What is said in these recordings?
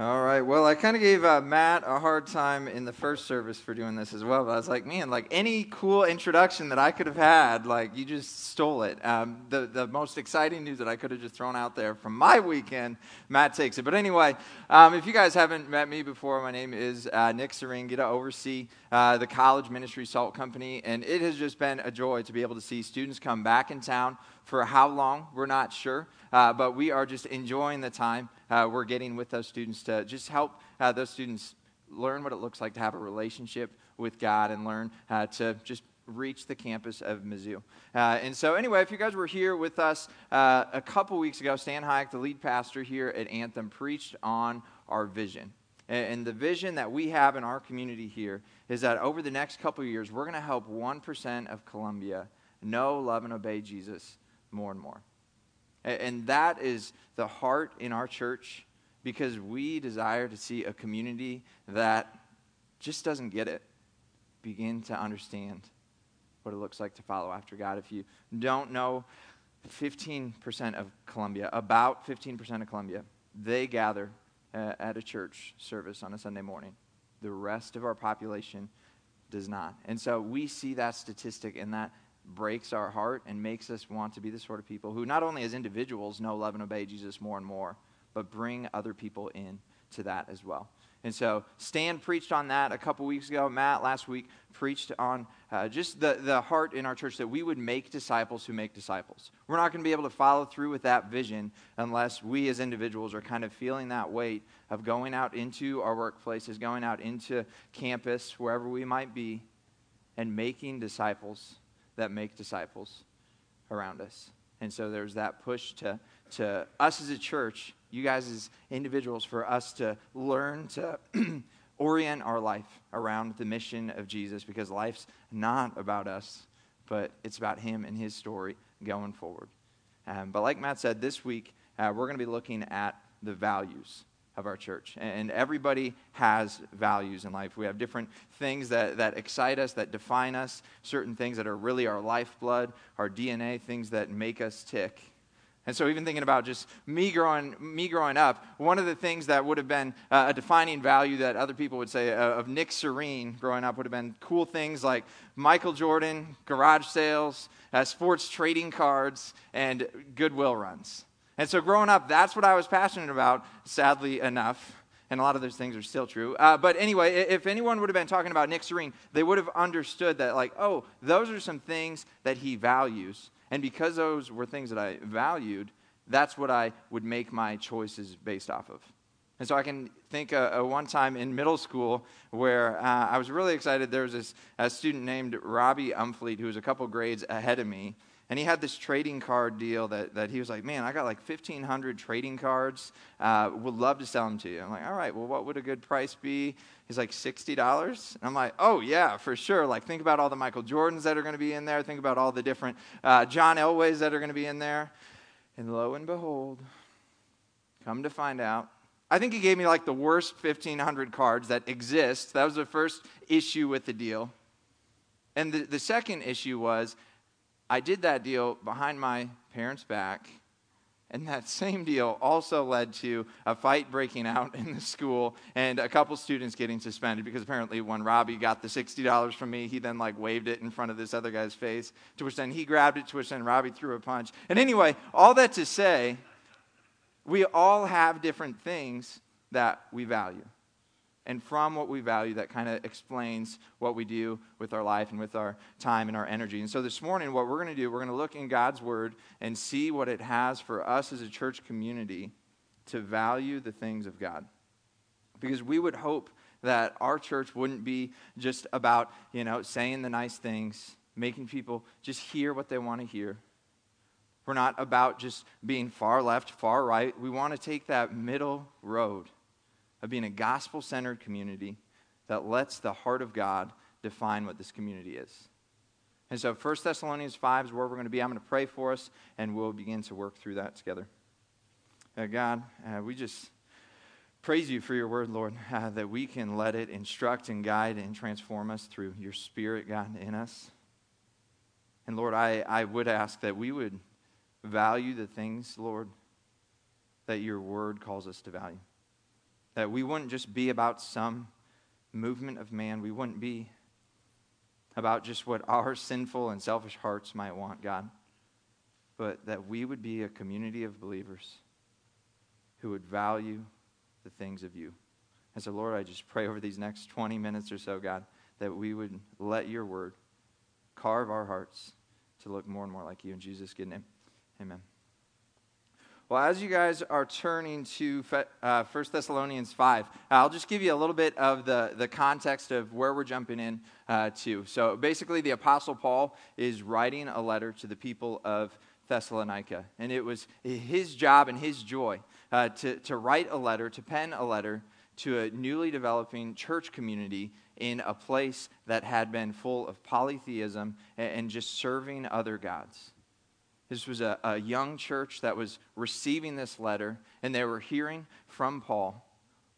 All right. Well, I kind of gave uh, Matt a hard time in the first service for doing this as well. But I was like, man, like any cool introduction that I could have had, like you just stole it. Um, the the most exciting news that I could have just thrown out there from my weekend, Matt takes it. But anyway, um, if you guys haven't met me before, my name is uh, Nick Serene. Get to oversee uh, the college ministry salt company, and it has just been a joy to be able to see students come back in town for how long, we're not sure, uh, but we are just enjoying the time uh, we're getting with those students to just help uh, those students learn what it looks like to have a relationship with God and learn uh, to just reach the campus of Mizzou. Uh, and so, anyway, if you guys were here with us uh, a couple weeks ago, Stan Hayek, the lead pastor here at Anthem, preached on our vision. And the vision that we have in our community here is that over the next couple years, we're going to help 1% of Columbia know, love, and obey Jesus more and more. And that is the heart in our church because we desire to see a community that just doesn't get it begin to understand what it looks like to follow after God. If you don't know, 15% of Columbia, about 15% of Columbia, they gather uh, at a church service on a Sunday morning. The rest of our population does not. And so we see that statistic and that breaks our heart and makes us want to be the sort of people who not only as individuals know, love, and obey Jesus more and more, but bring other people in to that as well. And so Stan preached on that a couple weeks ago. Matt last week preached on uh, just the, the heart in our church that we would make disciples who make disciples. We're not going to be able to follow through with that vision unless we as individuals are kind of feeling that weight of going out into our workplaces, going out into campus, wherever we might be, and making disciples that make disciples around us. And so there's that push to, to us as a church, you guys as individuals, for us to learn to orient our life around the mission of Jesus because life's not about us, but it's about Him and His story going forward. Um, but like Matt said, this week uh, we're going to be looking at the values of our church. And everybody has values in life. We have different things that, that excite us, that define us, certain things that are really our lifeblood, our DNA, things that make us tick. And so, even thinking about just me growing, me growing up, one of the things that would have been uh, a defining value that other people would say uh, of Nick Serene growing up would have been cool things like Michael Jordan, garage sales, uh, sports trading cards, and Goodwill runs. And so growing up, that's what I was passionate about, sadly enough. And a lot of those things are still true. Uh, but anyway, if anyone would have been talking about Nick Serene, they would have understood that, like, oh, those are some things that he values. And because those were things that I valued, that's what I would make my choices based off of. And so I can think uh, uh, one time in middle school where uh, I was really excited. There was this student named Robbie Umfleet who was a couple grades ahead of me. And he had this trading card deal that, that he was like, man, I got like 1,500 trading cards. Uh, would love to sell them to you. I'm like, all right, well, what would a good price be? He's like, $60. And I'm like, oh, yeah, for sure. Like, think about all the Michael Jordans that are going to be in there. Think about all the different uh, John Elways that are going to be in there. And lo and behold, come to find out, I think he gave me like the worst 1,500 cards that exist. That was the first issue with the deal. And the, the second issue was I did that deal behind my parents' back. And that same deal also led to a fight breaking out in the school and a couple students getting suspended because apparently when Robbie got the $60 from me, he then like waved it in front of this other guy's face, to which then he grabbed it, to which then Robbie threw a punch. And anyway, all that to say, we all have different things that we value and from what we value that kind of explains what we do with our life and with our time and our energy. And so this morning, what we're going to do, we're going to look in God's Word and see what it has for us as a church community to value the things of God. Because we would hope that our church wouldn't be just about, you know, saying the nice things, making people just hear what they want to hear. We're not about just being far left, far right. We want to take that middle road of being a gospel centered community that lets the heart of God define what this community is. And so 1 Thessalonians 5 is where we're going to be. I'm going to pray for us, and we'll begin to work through that together. Uh, God, uh, we just praise you for your word, Lord, uh, that we can let it instruct and guide and transform us through your spirit, God, in us. And Lord, I, I would ask that we would value the things, Lord, that your word calls us to value. That we wouldn't just be about some movement of man. We wouldn't be about just what our sinful and selfish hearts might want, God. But that we would be a community of believers who would value the things of you. And so, Lord, I just pray over these next 20 minutes or so, God, that we would let your word carve our hearts to look more and more like you. In Jesus' good name, amen. Well, as you guys are turning to uh, 1 Thessalonians 5, I'll just give you a little bit of the, the context of where we're jumping in uh, to. So basically, the Apostle Paul is writing a letter to the people of Thessalonica. And it was his job and his joy uh, to, to write a letter, to pen a letter to a newly developing church community in a place that had been full of polytheism and, and just serving other gods. This was a, a young church that was receiving this letter, and they were hearing from Paul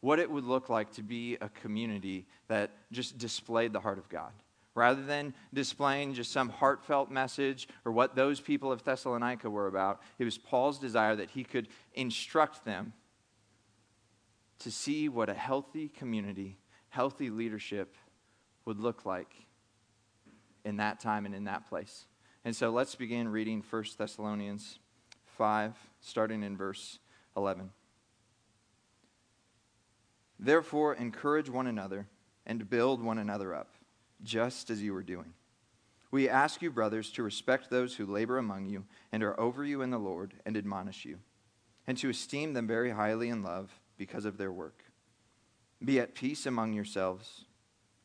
what it would look like to be a community that just displayed the heart of God. Rather than displaying just some heartfelt message or what those people of Thessalonica were about, it was Paul's desire that he could instruct them to see what a healthy community, healthy leadership would look like in that time and in that place. And so let's begin reading 1 Thessalonians 5, starting in verse 11. Therefore, encourage one another and build one another up, just as you are doing. We ask you, brothers, to respect those who labor among you and are over you in the Lord and admonish you, and to esteem them very highly in love because of their work. Be at peace among yourselves.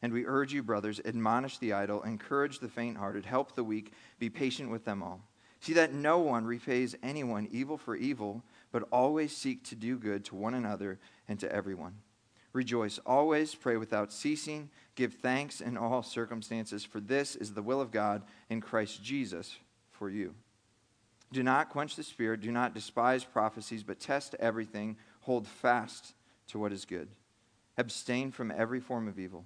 And we urge you, brothers, admonish the idle, encourage the faint hearted, help the weak, be patient with them all. See that no one repays anyone evil for evil, but always seek to do good to one another and to everyone. Rejoice always, pray without ceasing, give thanks in all circumstances, for this is the will of God in Christ Jesus for you. Do not quench the spirit, do not despise prophecies, but test everything, hold fast to what is good. Abstain from every form of evil.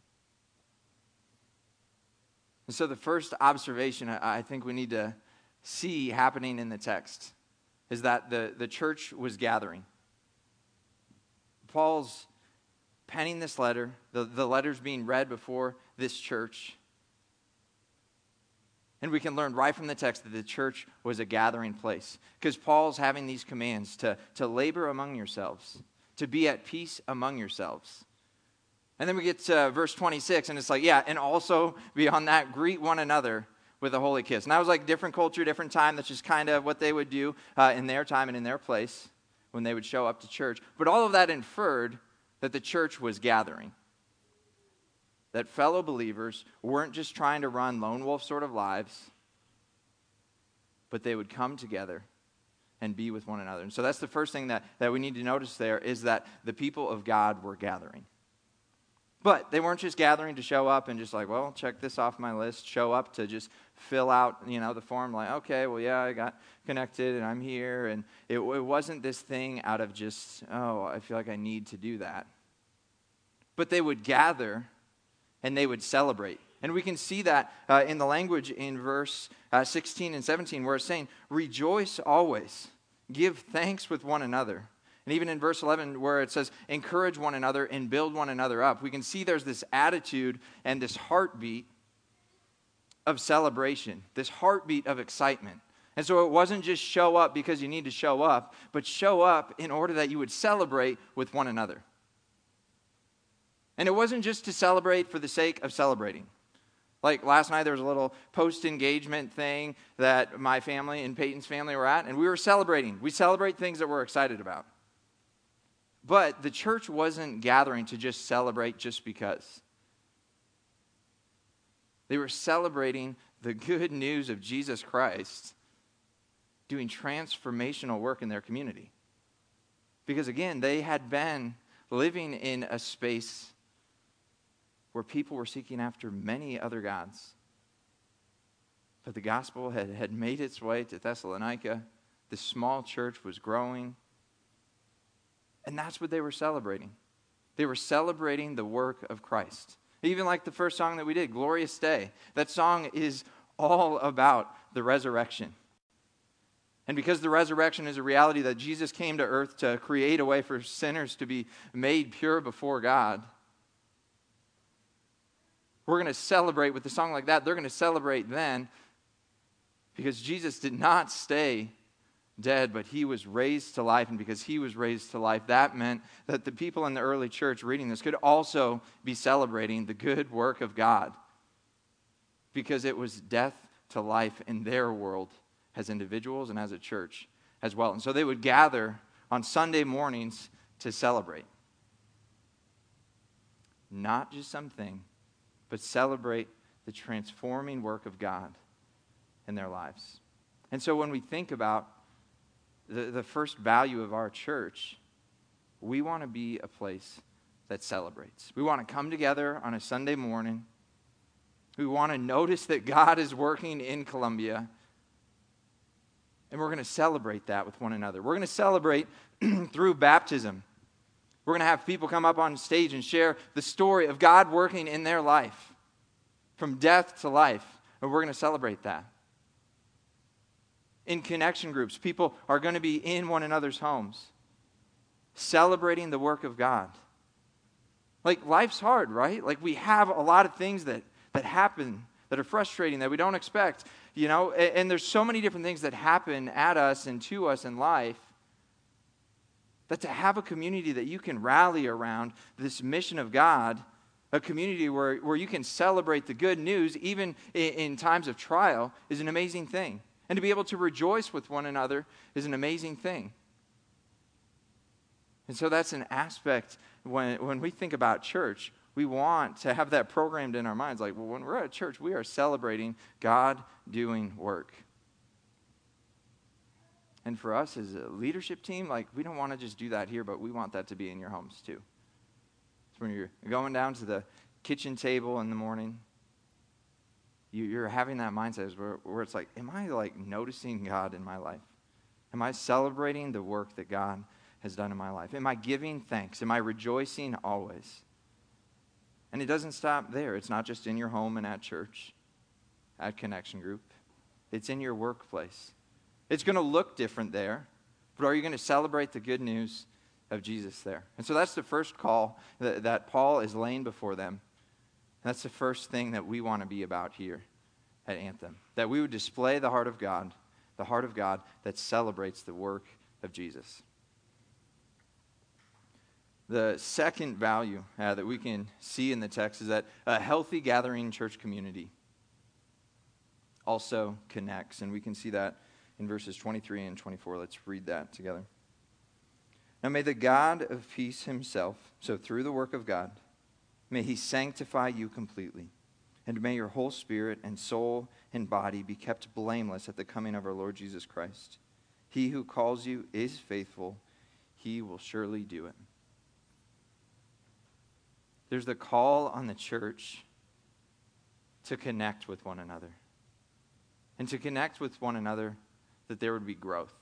And so, the first observation I think we need to see happening in the text is that the, the church was gathering. Paul's penning this letter, the, the letter's being read before this church. And we can learn right from the text that the church was a gathering place. Because Paul's having these commands to, to labor among yourselves, to be at peace among yourselves. And then we get to verse 26, and it's like, yeah, and also beyond that, greet one another with a holy kiss. And that was like different culture, different time. That's just kind of what they would do uh, in their time and in their place when they would show up to church. But all of that inferred that the church was gathering. That fellow believers weren't just trying to run lone wolf sort of lives, but they would come together and be with one another. And so that's the first thing that, that we need to notice there is that the people of God were gathering. But they weren't just gathering to show up and just like, well, check this off my list, show up to just fill out, you know, the form like, okay, well, yeah, I got connected and I'm here. And it, it wasn't this thing out of just, oh, I feel like I need to do that. But they would gather and they would celebrate. And we can see that uh, in the language in verse uh, 16 and 17 where it's saying, rejoice always, give thanks with one another. And even in verse 11, where it says, encourage one another and build one another up, we can see there's this attitude and this heartbeat of celebration, this heartbeat of excitement. And so it wasn't just show up because you need to show up, but show up in order that you would celebrate with one another. And it wasn't just to celebrate for the sake of celebrating. Like last night, there was a little post engagement thing that my family and Peyton's family were at, and we were celebrating. We celebrate things that we're excited about. But the church wasn't gathering to just celebrate just because. They were celebrating the good news of Jesus Christ doing transformational work in their community. Because again, they had been living in a space where people were seeking after many other gods. But the gospel had, had made its way to Thessalonica. The small church was growing. And that's what they were celebrating. They were celebrating the work of Christ. Even like the first song that we did, Glorious Day. That song is all about the resurrection. And because the resurrection is a reality that Jesus came to earth to create a way for sinners to be made pure before God, we're going to celebrate with a song like that. They're going to celebrate then because Jesus did not stay dead, but he was raised to life. And because he was raised to life, that meant that the people in the early church reading this could also be celebrating the good work of God because it was death to life in their world as individuals and as a church as well. And so they would gather on Sunday mornings to celebrate. Not just something, but celebrate the transforming work of God in their lives. And so when we think about the, the first value of our church, we want to be a place that celebrates. We want to come together on a Sunday morning. We want to notice that God is working in Columbia. And we're going to celebrate that with one another. We're going to celebrate through baptism. We're going to have people come up on stage and share the story of God working in their life from death to life. And we're going to celebrate that in connection groups. People are going to be in one another's homes, celebrating the work of God. Like, life's hard, right? Like, we have a lot of things that, that happen that are frustrating that we don't expect, you know? And, and there's so many different things that happen at us and to us in life that to have a community that you can rally around this mission of God, a community where, where you can celebrate the good news, even in, in times of trial, is an amazing thing. And to be able to rejoice with one another is an amazing thing. And so that's an aspect when, when we think about church, we want to have that programmed in our minds. Like, well, when we're at church, we are celebrating God doing work. And for us as a leadership team, like, we don't want to just do that here, but we want that to be in your homes too. So when you're going down to the kitchen table in the morning you, are having that mindset where, where it's like, am I like noticing God in my life? Am I celebrating the work that God has done in my life? Am I giving thanks? Am I rejoicing always? And it doesn't stop there. It's not just in your home and at church, at Connection Group, it's in your workplace. It's going to look different there, but are you going to celebrate the good news of Jesus there? And so that's the first call that, that Paul is laying before them that's the first thing that we want to be about here at Anthem. That we would display the heart of God, the heart of God that celebrates the work of Jesus. The second value uh, that we can see in the text is that a healthy gathering church community also connects. And we can see that in verses 23 and 24. Let's read that together. Now may the God of peace himself, so through the work of God, May he sanctify you completely. And may your whole spirit and soul and body be kept blameless at the coming of our Lord Jesus Christ. He who calls you is faithful, he will surely do it. There's the call on the church to connect with one another. And to connect with one another, that there would be growth.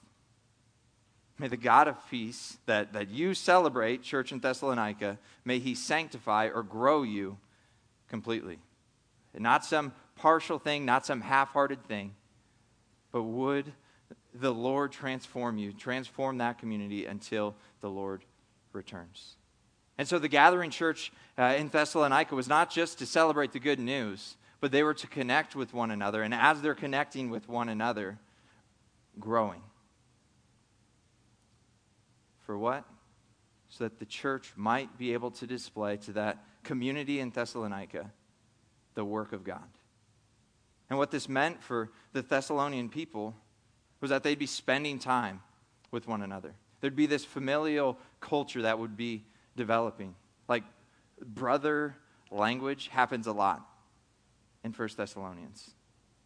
May the God of peace that, that you celebrate, church in Thessalonica, may he sanctify or grow you completely. And not some partial thing, not some half hearted thing, but would the Lord transform you, transform that community until the Lord returns. And so the gathering church uh, in Thessalonica was not just to celebrate the good news, but they were to connect with one another. And as they're connecting with one another, growing. For what? So that the church might be able to display to that community in Thessalonica the work of God. And what this meant for the Thessalonian people was that they'd be spending time with one another. There'd be this familial culture that would be developing. Like brother language happens a lot in First Thessalonians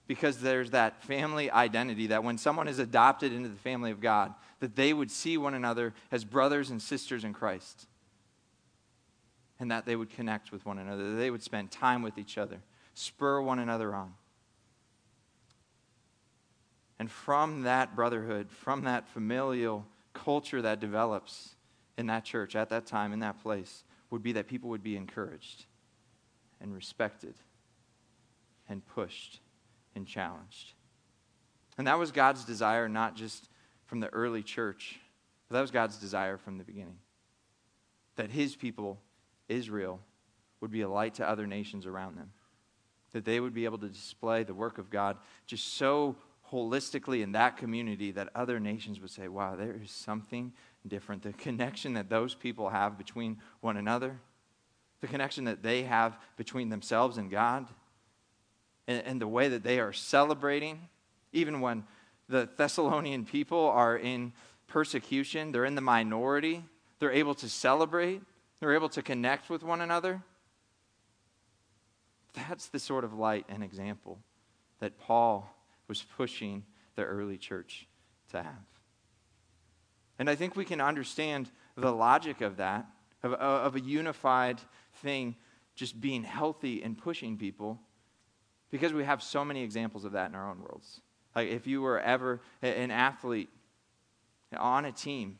because there's that family identity that when someone is adopted into the family of God, that they would see one another as brothers and sisters in Christ. and that they would connect with one another, that they would spend time with each other, spur one another on. And from that brotherhood, from that familial culture that develops in that church at that time, in that place, would be that people would be encouraged and respected and pushed and challenged. And that was God's desire, not just from the early church, but that was God's desire from the beginning. That his people, Israel, would be a light to other nations around them. That they would be able to display the work of God just so holistically in that community that other nations would say, wow, there is something different. The connection that those people have between one another, the connection that they have between themselves and God, and, and the way that they are celebrating, even when the Thessalonian people are in persecution, they're in the minority, they're able to celebrate, they're able to connect with one another. That's the sort of light and example that Paul was pushing the early church to have. And I think we can understand the logic of that, of, of a unified thing just being healthy and pushing people, because we have so many examples of that in our own worlds. Like if you were ever an athlete on a team,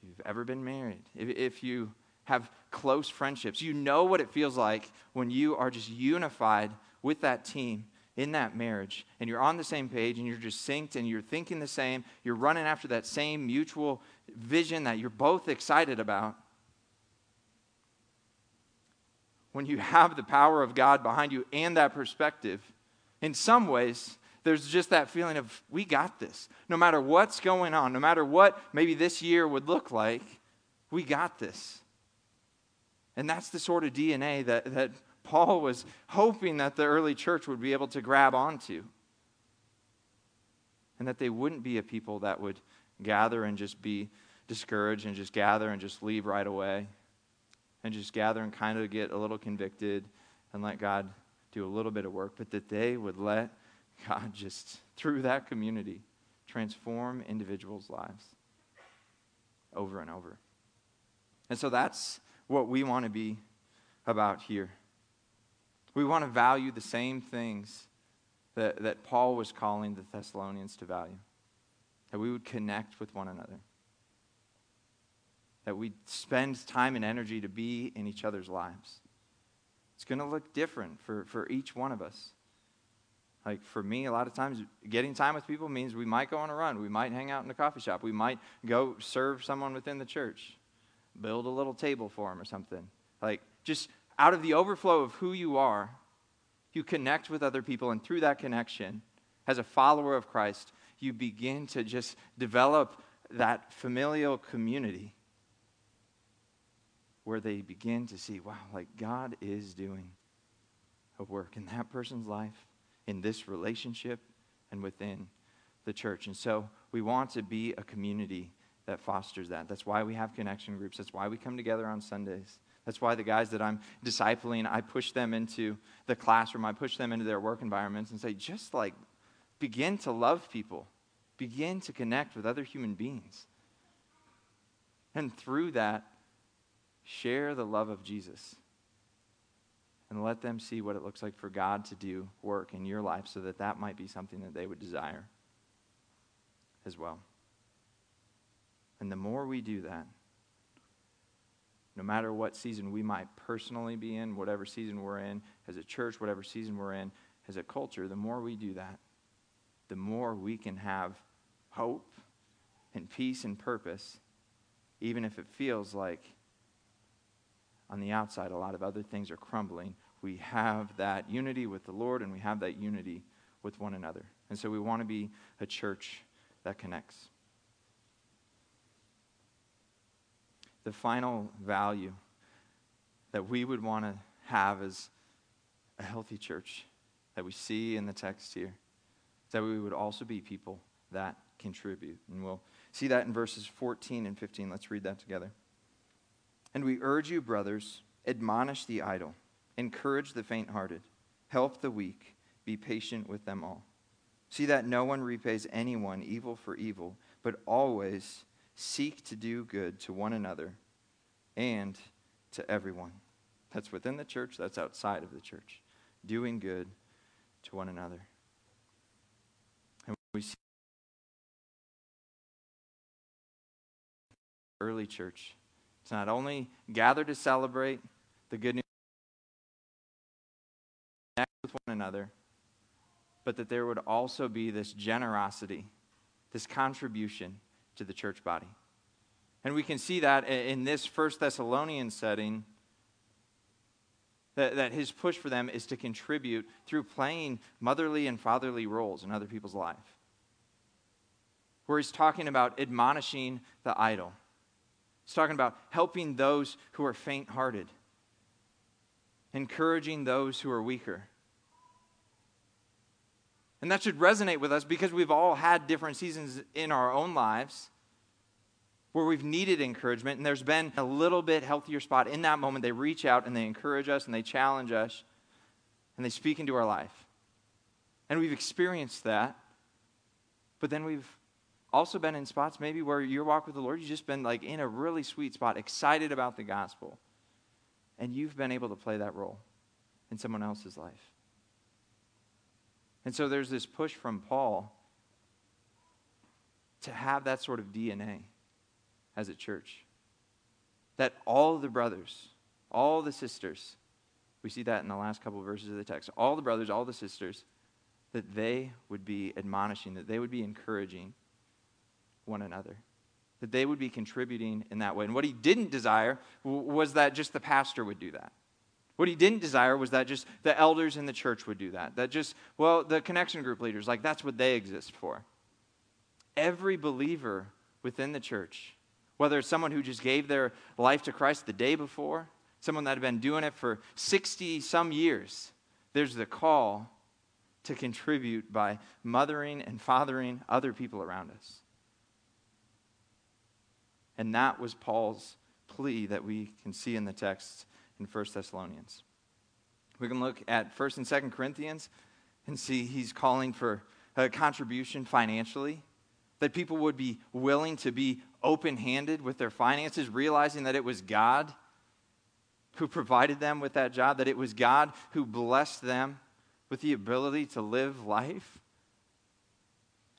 if you've ever been married, if, if you have close friendships, you know what it feels like when you are just unified with that team in that marriage and you're on the same page and you're just synced and you're thinking the same, you're running after that same mutual vision that you're both excited about. When you have the power of God behind you and that perspective, in some ways, there's just that feeling of, we got this. No matter what's going on, no matter what maybe this year would look like, we got this. And that's the sort of DNA that, that Paul was hoping that the early church would be able to grab onto. And that they wouldn't be a people that would gather and just be discouraged and just gather and just leave right away. And just gather and kind of get a little convicted and let God do a little bit of work. But that they would let God just, through that community, transform individuals' lives over and over. And so that's what we want to be about here. We want to value the same things that, that Paul was calling the Thessalonians to value. That we would connect with one another. That we spend time and energy to be in each other's lives. It's going to look different for, for each one of us. Like for me, a lot of times getting time with people means we might go on a run. We might hang out in a coffee shop. We might go serve someone within the church, build a little table for them or something. Like just out of the overflow of who you are, you connect with other people, and through that connection, as a follower of Christ, you begin to just develop that familial community where they begin to see, wow, like God is doing a work in that person's life, in this relationship, and within the church. And so we want to be a community that fosters that. That's why we have connection groups. That's why we come together on Sundays. That's why the guys that I'm discipling, I push them into the classroom, I push them into their work environments and say, just like begin to love people, begin to connect with other human beings. And through that, share the love of Jesus. And let them see what it looks like for God to do work in your life so that that might be something that they would desire as well. And the more we do that, no matter what season we might personally be in, whatever season we're in, as a church, whatever season we're in, as a culture, the more we do that, the more we can have hope and peace and purpose, even if it feels like on the outside a lot of other things are crumbling. We have that unity with the Lord and we have that unity with one another. And so we want to be a church that connects. the final value that we would want to have as a healthy church that we see in the text here is that we would also be people that contribute. And we'll see that in verses 14 and 15. Let's read that together. And we urge you, brothers, admonish the idle, encourage the faint hearted, help the weak, be patient with them all. See that no one repays anyone evil for evil, but always seek to do good to one another and to everyone. That's within the church, that's outside of the church. Doing good to one another. And we see early church. It's not only gather to celebrate the good news with one another, but that there would also be this generosity, this contribution to the church body. And we can see that in this First Thessalonian setting, that, that his push for them is to contribute through playing motherly and fatherly roles in other people's life. Where he's talking about admonishing the idle. He's talking about helping those who are faint hearted, encouraging those who are weaker. And that should resonate with us because we've all had different seasons in our own lives where we've needed encouragement and there's been a little bit healthier spot. In that moment, they reach out and they encourage us and they challenge us and they speak into our life. And we've experienced that. But then we've also been in spots maybe where your walk with the Lord, you've just been like in a really sweet spot, excited about the gospel. And you've been able to play that role in someone else's life. And so there's this push from Paul to have that sort of DNA as a church. That all the brothers, all the sisters, we see that in the last couple of verses of the text, all the brothers, all the sisters, that they would be admonishing, that they would be encouraging one another, that they would be contributing in that way. And what he didn't desire was that just the pastor would do that. What he didn't desire was that just the elders in the church would do that. That just, well, the connection group leaders, like that's what they exist for. Every believer within the church, whether it's someone who just gave their life to Christ the day before, someone that had been doing it for 60 some years, there's the call to contribute by mothering and fathering other people around us. And that was Paul's plea that we can see in the text in 1 Thessalonians. We can look at 1st and 2nd Corinthians and see he's calling for a contribution financially, that people would be willing to be open handed with their finances, realizing that it was God who provided them with that job, that it was God who blessed them with the ability to live life,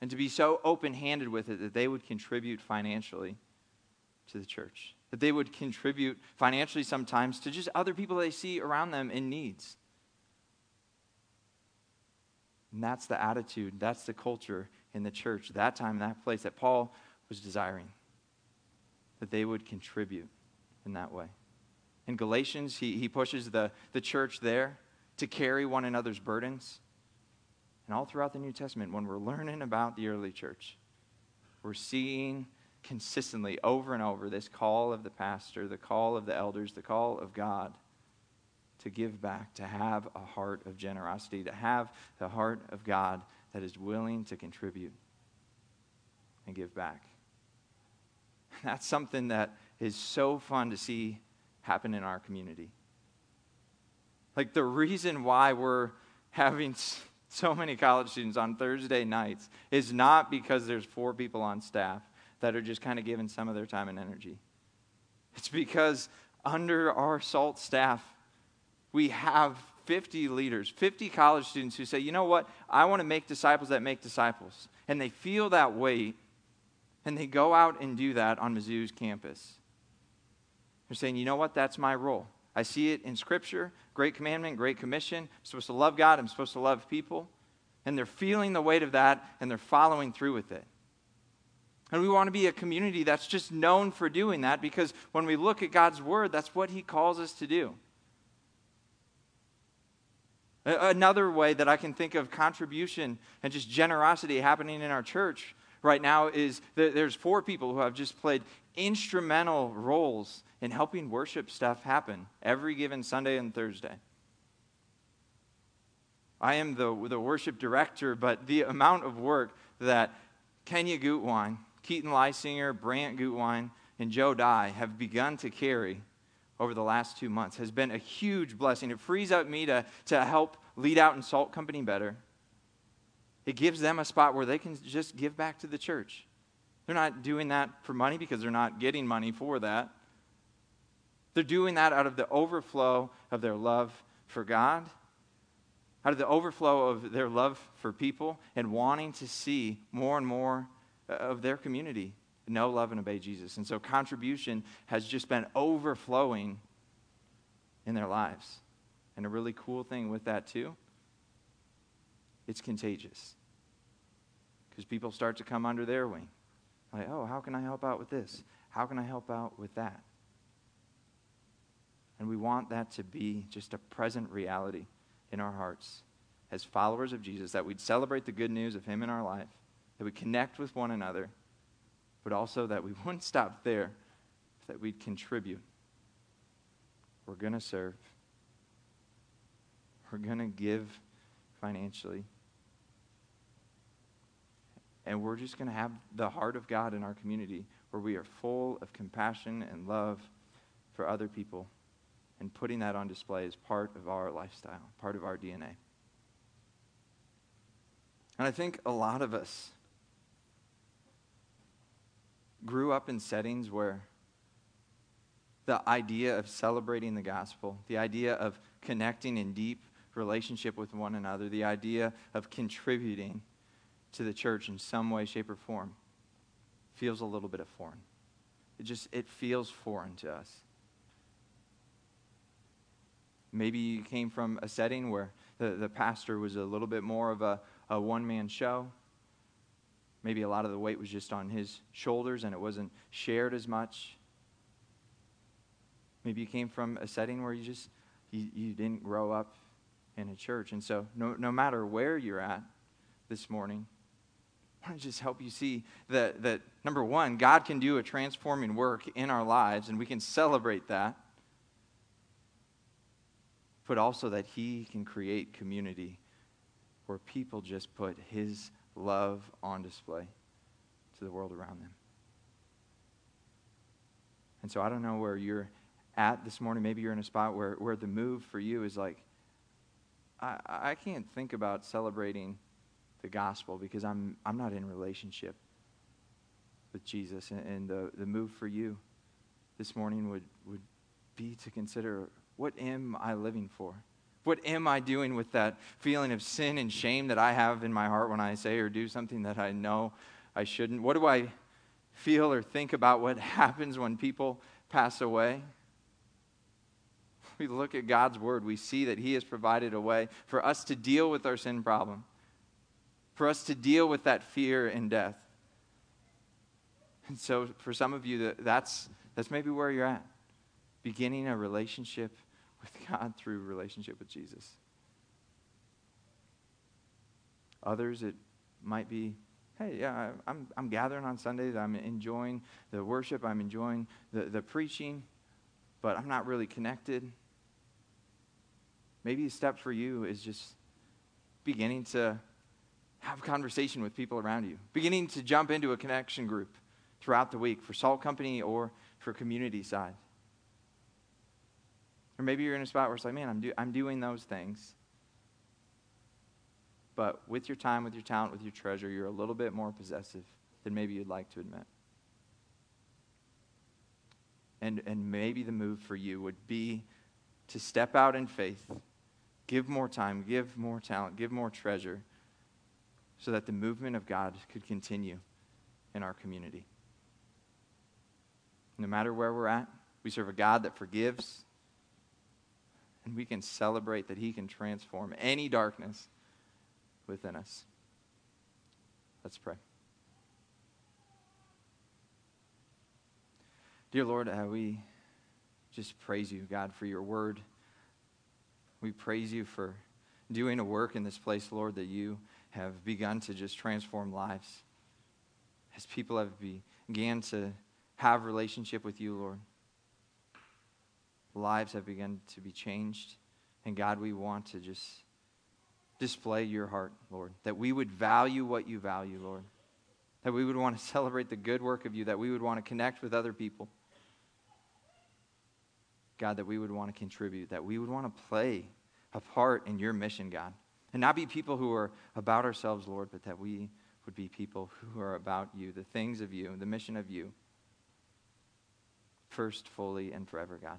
and to be so open handed with it that they would contribute financially to the church. That they would contribute financially sometimes to just other people they see around them in needs. And that's the attitude, that's the culture in the church, that time, that place that Paul was desiring. That they would contribute in that way. In Galatians, he, he pushes the, the church there to carry one another's burdens. And all throughout the New Testament, when we're learning about the early church, we're seeing consistently over and over this call of the pastor, the call of the elders, the call of God to give back, to have a heart of generosity, to have the heart of God that is willing to contribute and give back. That's something that is so fun to see happen in our community. Like the reason why we're having so many college students on Thursday nights is not because there's four people on staff that are just kind of giving some of their time and energy. It's because under our SALT staff, we have 50 leaders, 50 college students who say, you know what, I want to make disciples that make disciples. And they feel that weight, and they go out and do that on Mizzou's campus. They're saying, you know what, that's my role. I see it in Scripture, Great Commandment, Great Commission. I'm supposed to love God, I'm supposed to love people. And they're feeling the weight of that, and they're following through with it. And we want to be a community that's just known for doing that because when we look at God's word, that's what he calls us to do. Another way that I can think of contribution and just generosity happening in our church right now is that there's four people who have just played instrumental roles in helping worship stuff happen every given Sunday and Thursday. I am the, the worship director, but the amount of work that Kenya Gutwine Keaton Leisinger, Brant Gutwine, and Joe Dye have begun to carry over the last two months has been a huge blessing. It frees up me to, to help lead out in Salt Company better. It gives them a spot where they can just give back to the church. They're not doing that for money because they're not getting money for that. They're doing that out of the overflow of their love for God, out of the overflow of their love for people, and wanting to see more and more of their community know, love, and obey Jesus. And so contribution has just been overflowing in their lives. And a really cool thing with that, too, it's contagious. Because people start to come under their wing. Like, oh, how can I help out with this? How can I help out with that? And we want that to be just a present reality in our hearts as followers of Jesus, that we'd celebrate the good news of Him in our life, that we connect with one another, but also that we wouldn't stop there, that we'd contribute. We're going to serve, we're going to give financially. And we're just going to have the heart of God in our community where we are full of compassion and love for other people and putting that on display is part of our lifestyle, part of our DNA. And I think a lot of us grew up in settings where the idea of celebrating the gospel, the idea of connecting in deep relationship with one another, the idea of contributing to the church in some way, shape, or form feels a little bit of foreign. It just it feels foreign to us. Maybe you came from a setting where the, the pastor was a little bit more of a, a one man show. Maybe a lot of the weight was just on his shoulders and it wasn't shared as much. Maybe you came from a setting where you just you, you didn't grow up in a church. And so no, no matter where you're at this morning, I want to just help you see that, that number one, God can do a transforming work in our lives, and we can celebrate that but also that He can create community where people just put His love on display to the world around them. And so I don't know where you're at this morning. Maybe you're in a spot where, where the move for you is like, I, I can't think about celebrating the gospel because I'm, I'm not in relationship with Jesus. And, and the, the move for you this morning would, would be to consider what am I living for? What am I doing with that feeling of sin and shame that I have in my heart when I say or do something that I know I shouldn't? What do I feel or think about what happens when people pass away? We look at God's word, we see that He has provided a way for us to deal with our sin problem, for us to deal with that fear and death. And so, for some of you, that's, that's maybe where you're at beginning a relationship with God through relationship with Jesus. Others, it might be, hey, yeah, I'm, I'm gathering on Sundays. I'm enjoying the worship. I'm enjoying the, the preaching, but I'm not really connected. Maybe a step for you is just beginning to have conversation with people around you, beginning to jump into a connection group throughout the week for Salt Company or for community side. Or maybe you're in a spot where it's like, man, I'm, do- I'm doing those things. But with your time, with your talent, with your treasure, you're a little bit more possessive than maybe you'd like to admit. And, and maybe the move for you would be to step out in faith, give more time, give more talent, give more treasure, so that the movement of God could continue in our community. No matter where we're at, we serve a God that forgives, and we can celebrate that He can transform any darkness within us. Let's pray. Dear Lord, uh, we just praise you, God, for your word. We praise you for doing a work in this place, Lord, that you have begun to just transform lives. As people have began to have relationship with you, Lord lives have begun to be changed. And God, we want to just display your heart, Lord, that we would value what you value, Lord, that we would want to celebrate the good work of you, that we would want to connect with other people. God, that we would want to contribute, that we would want to play a part in your mission, God. And not be people who are about ourselves, Lord, but that we would be people who are about you, the things of you, the mission of you, first, fully, and forever, God.